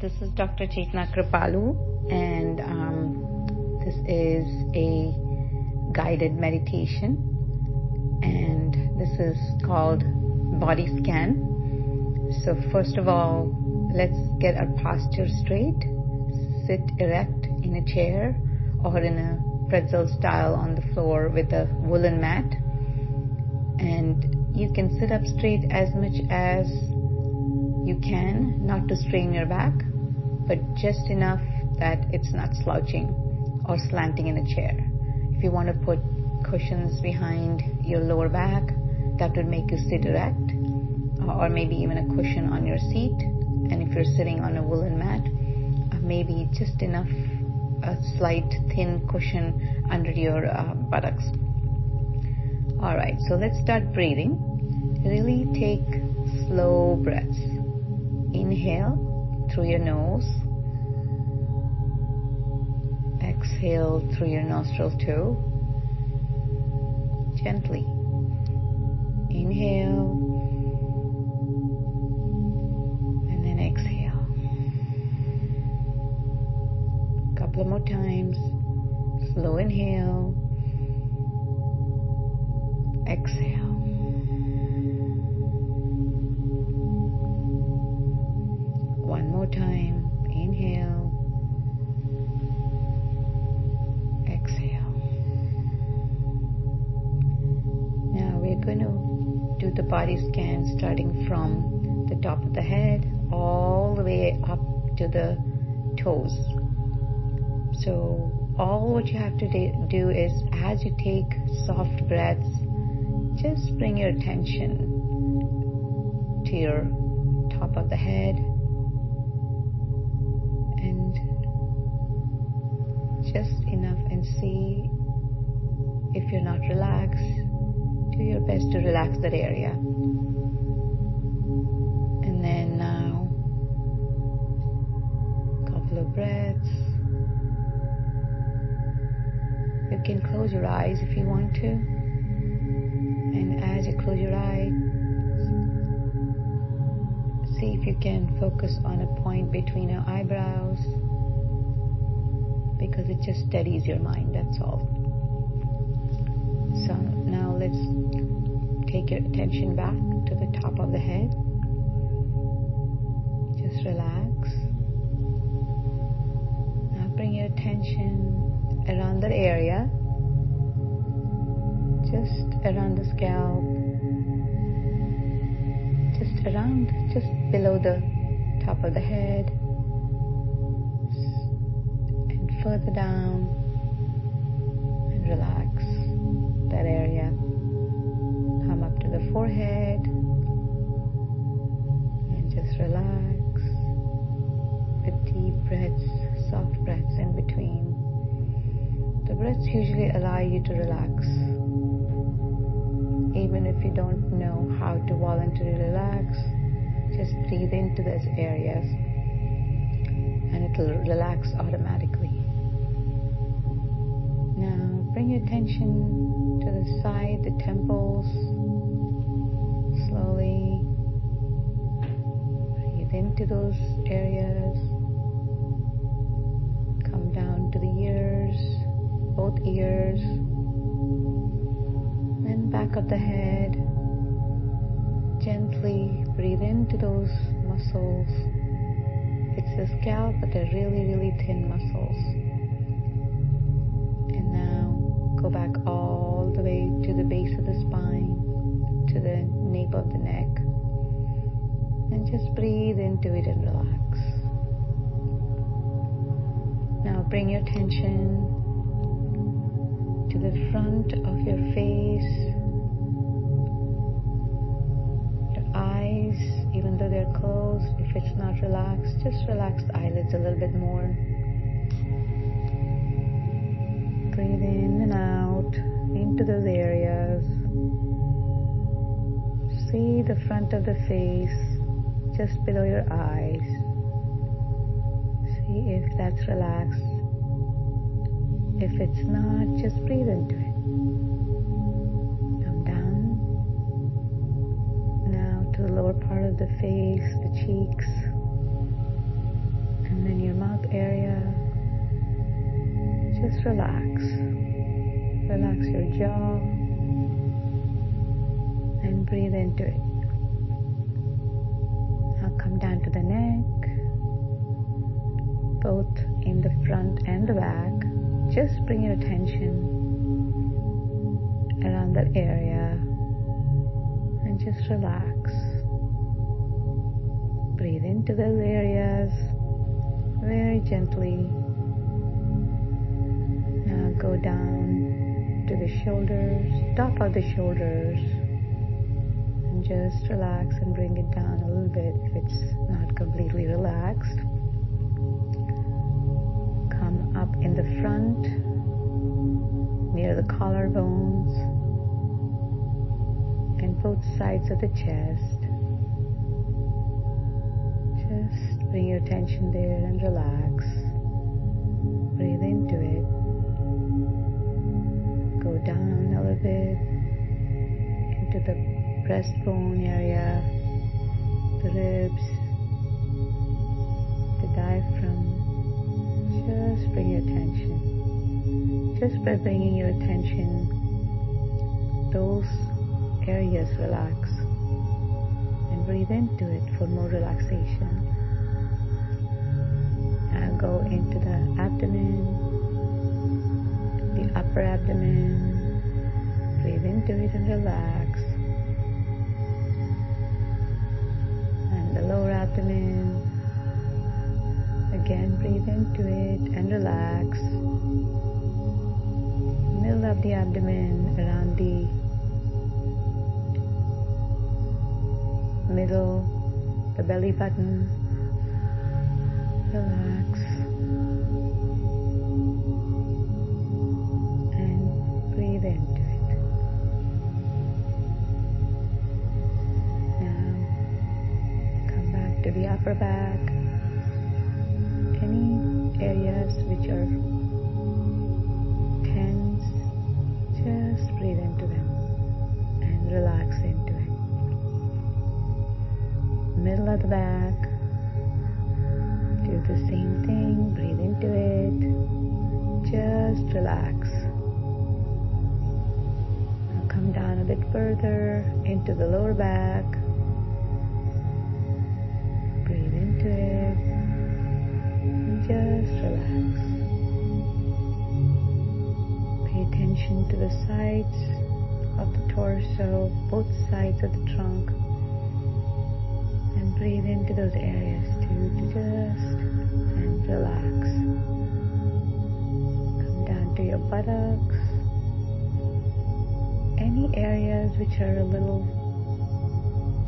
this is Dr. Chetna Kripalu, and um, this is a guided meditation, and this is called body scan. So, first of all, let's get our posture straight. Sit erect in a chair or in a pretzel style on the floor with a woolen mat. And you can sit up straight as much as you can, not to strain your back, but just enough that it's not slouching or slanting in a chair. If you want to put cushions behind your lower back, that would make you sit erect, or maybe even a cushion on your seat. And if you're sitting on a woolen mat, uh, maybe just enough, a slight thin cushion under your uh, buttocks. All right, so let's start breathing. Really take slow breaths. Inhale through your nose. Exhale through your nostrils too. Gently. Inhale. And then exhale. A Couple more times. Slow inhale. Exhale. The body scan starting from the top of the head all the way up to the toes. So all what you have to do is as you take soft breaths, just bring your attention to your top of the head and just enough and see if you're not relaxed do your best to relax that area. And then now couple of breaths. You can close your eyes if you want to. And as you close your eyes see if you can focus on a point between your eyebrows because it just steadies your mind, that's all. So now let's take your attention back to the top of the head. Just relax. Now bring your attention around that area, just around the scalp, just around, just below the top of the head, and further down, and relax that area. Forehead, and just relax with deep breaths, soft breaths in between. The breaths usually allow you to relax even if you don't know how to voluntarily relax, just breathe into those areas and it'll relax automatically. Now bring your attention to the side, the temples. Slowly breathe into those areas. Come down to the ears, both ears then back of the head. Gently breathe into those muscles. It's the scalp, but they're really, really thin muscles. And now go back all the way to the base of the spine, the neck. And just breathe into it and relax. Now bring your attention to the front of your face, your eyes, even though they're closed, if it's not relaxed, just relax the eyelids a little bit more. Breathe in and out into those areas. See the front of the face just below your eyes. See if that's relaxed. If it's not, just breathe into it. Come down. Now to the lower part of the face, the cheeks. and then your mouth area. Just relax. Relax your jaw breathe into it. Now come down to the neck, both in the front and the back. Just bring your attention around that area and just relax. Breathe into those areas very gently. Now go down to the shoulders, top of the shoulders, and just relax and bring it down a little bit if it's not completely relaxed. Come up in the front, near the collarbones, and both sides of the chest. Just bring your attention there and relax. Breathe into it. Go down a little bit into the breastbone area, the ribs, the diaphragm. Just bring your attention. Just by bringing your attention, those areas relax and breathe into it for more relaxation. Now go into the abdomen, the upper abdomen. Breathe into it and relax. Into it and relax. Middle of the abdomen around the middle, the belly button. Relax. And breathe into it. Now, come back to the upper back. Further into the lower back. Breathe into it. And just relax. Pay attention to the sides of the torso, both sides of the trunk And breathe into those areas too, to just and relax. Come down to your buttocks. Any areas which are a little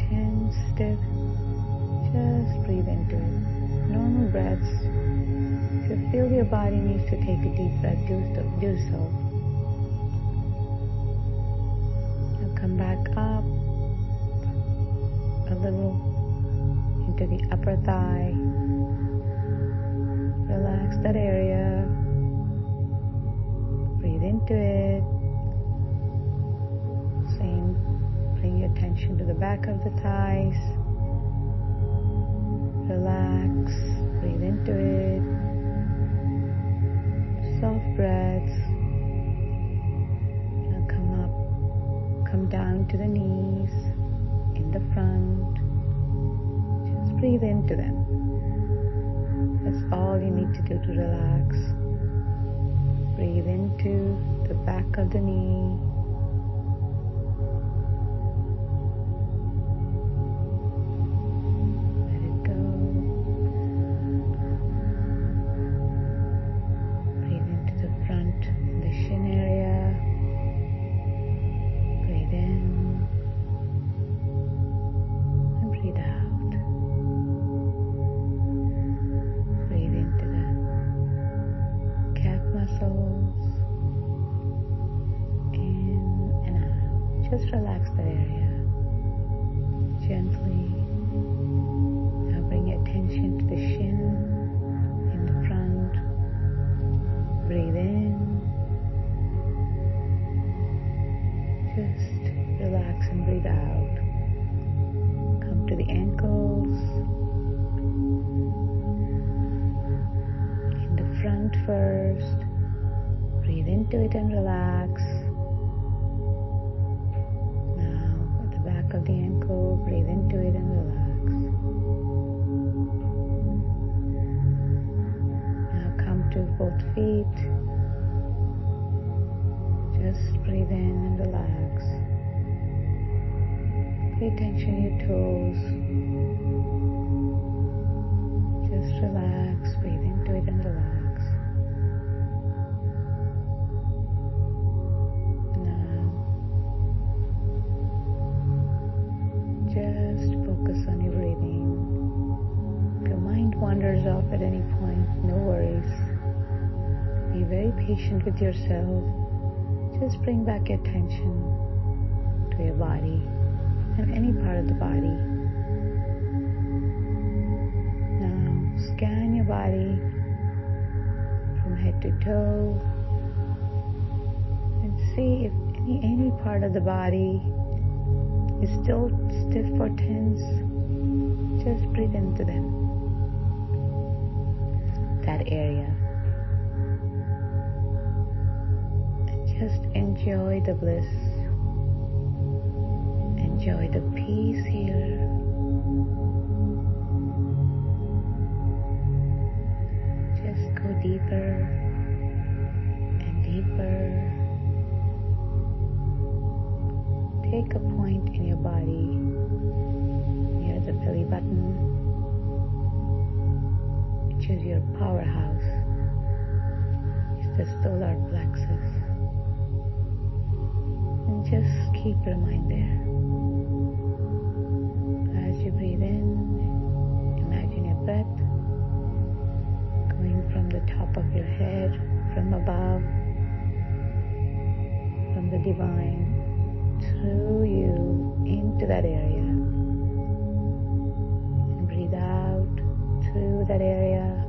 tense, stiff, just breathe into it. Normal breaths. If you feel your body needs to take a deep breath, do so. Do so. Back of the thighs. Into it and relax. Now, at the back of the ankle, breathe into it and relax. Now, come to both feet. Just breathe in and relax. Pay attention to your toes. Just relax, breathe into it and relax. With yourself. Just bring back attention to your body and any part of the body. Now scan your body from head to toe and see if any, any part of the body is still stiff or tense. Just breathe into them. That area. Just enjoy the bliss enjoy the peace here. Just go deeper and deeper. Take a point in your body near the belly button, is your powerhouse. It's the solar plexus. Keep your mind there. As you breathe in, imagine your breath going from the top of your head, from above, from the divine, through you into that area. And breathe out through that area,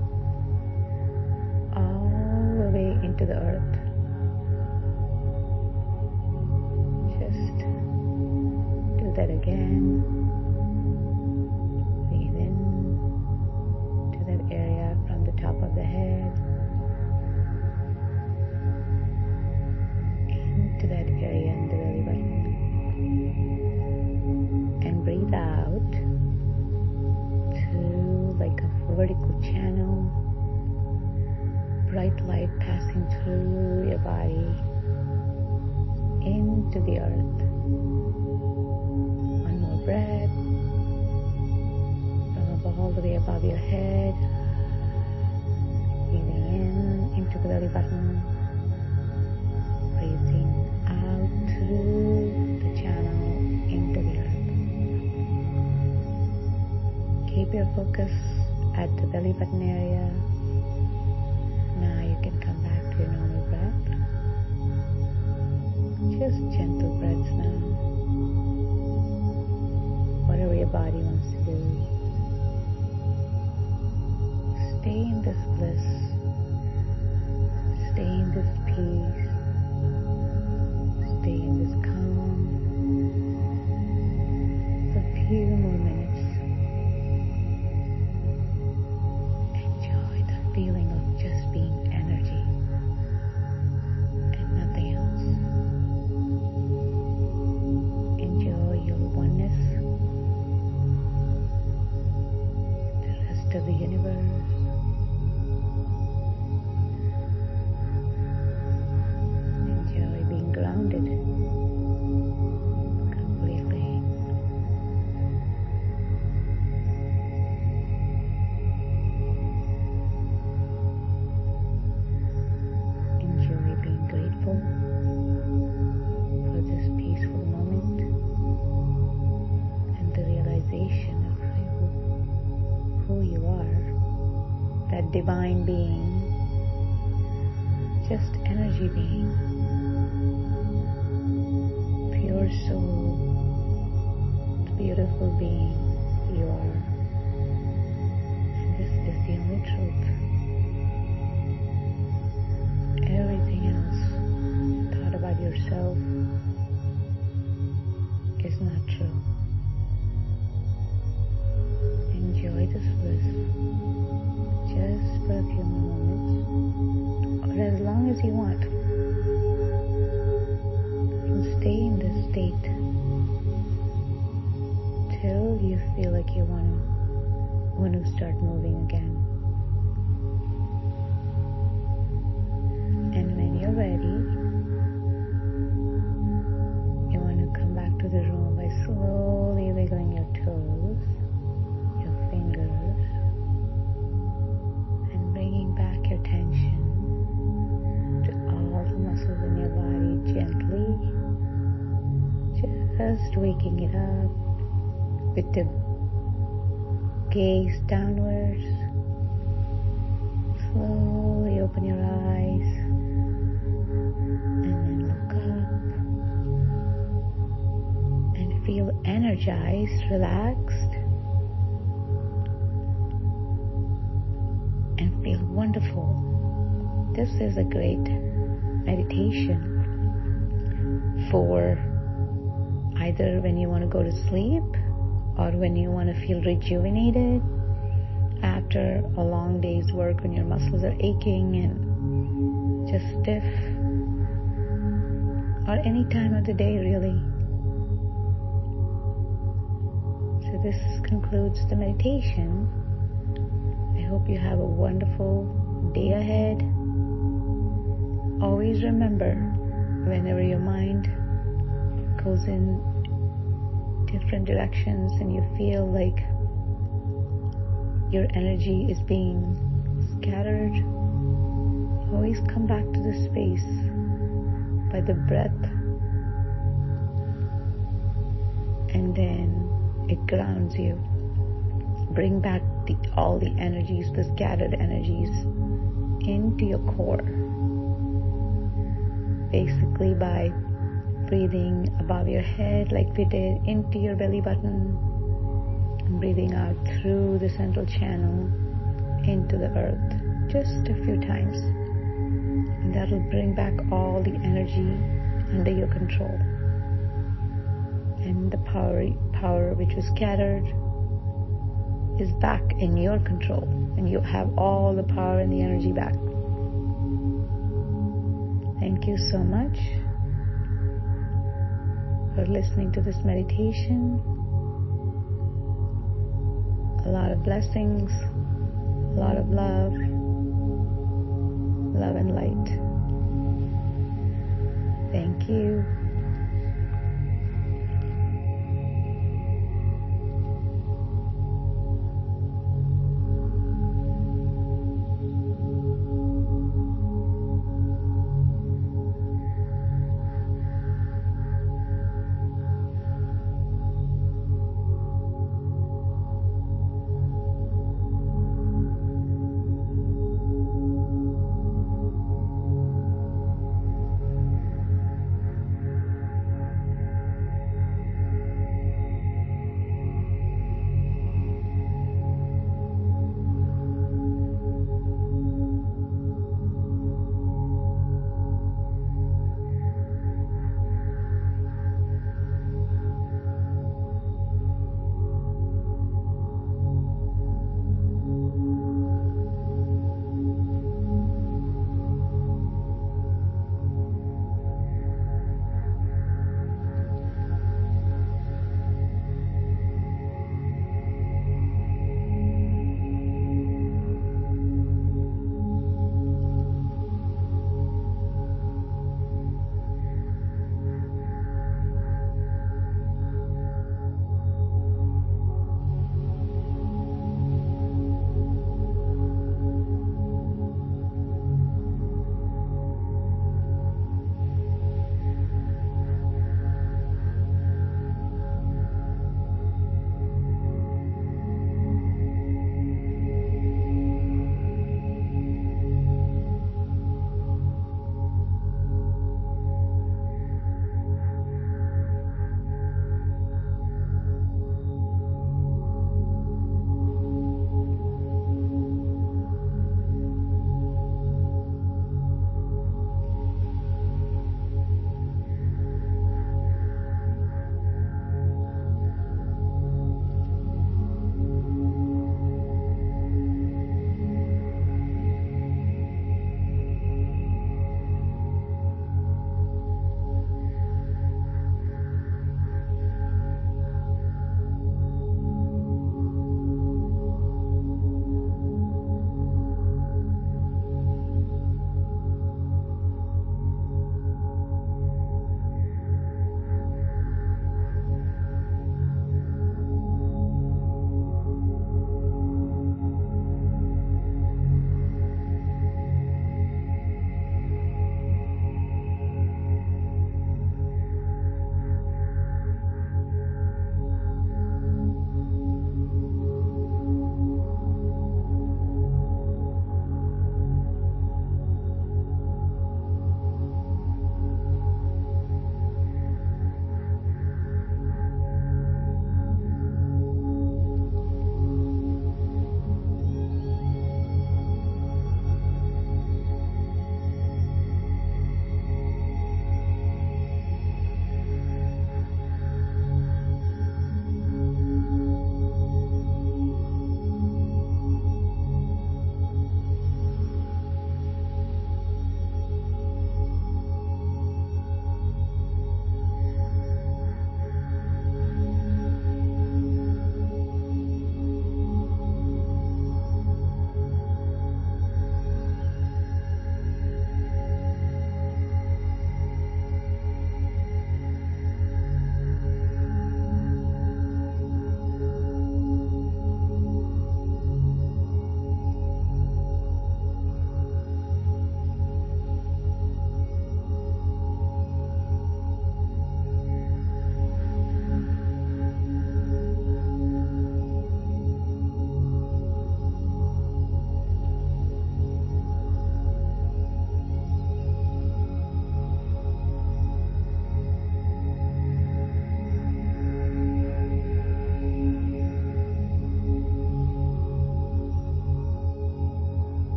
through your body into the earth. One more breath above, all the way above your head. Body wants to do. Stay in this bliss. Being, just energy being, want to start moving again. Downwards. Slowly open your eyes and then look up and feel energized, relaxed, and feel wonderful. This is a great meditation for either when you want to go to sleep or when you want to feel rejuvenated after a long day's work when your muscles are aching and just stiff, or any time of the day, really. So, this concludes the meditation. I hope you have a wonderful day ahead. Always remember, whenever your mind goes in different directions and you feel like your energy is being scattered, always come back to the space by the breath and then it grounds you. Bring back the, all the energies, the scattered energies into your core. Basically by breathing above your head like we did into your belly button breathing out through the central channel into the earth just a few times. And that'll bring back all the energy under your control. And the power power which was scattered is back in your control. And you have all the power and the energy back. Thank you so much for listening to this meditation. Lot of blessings, a lot of love, love and light. Thank you.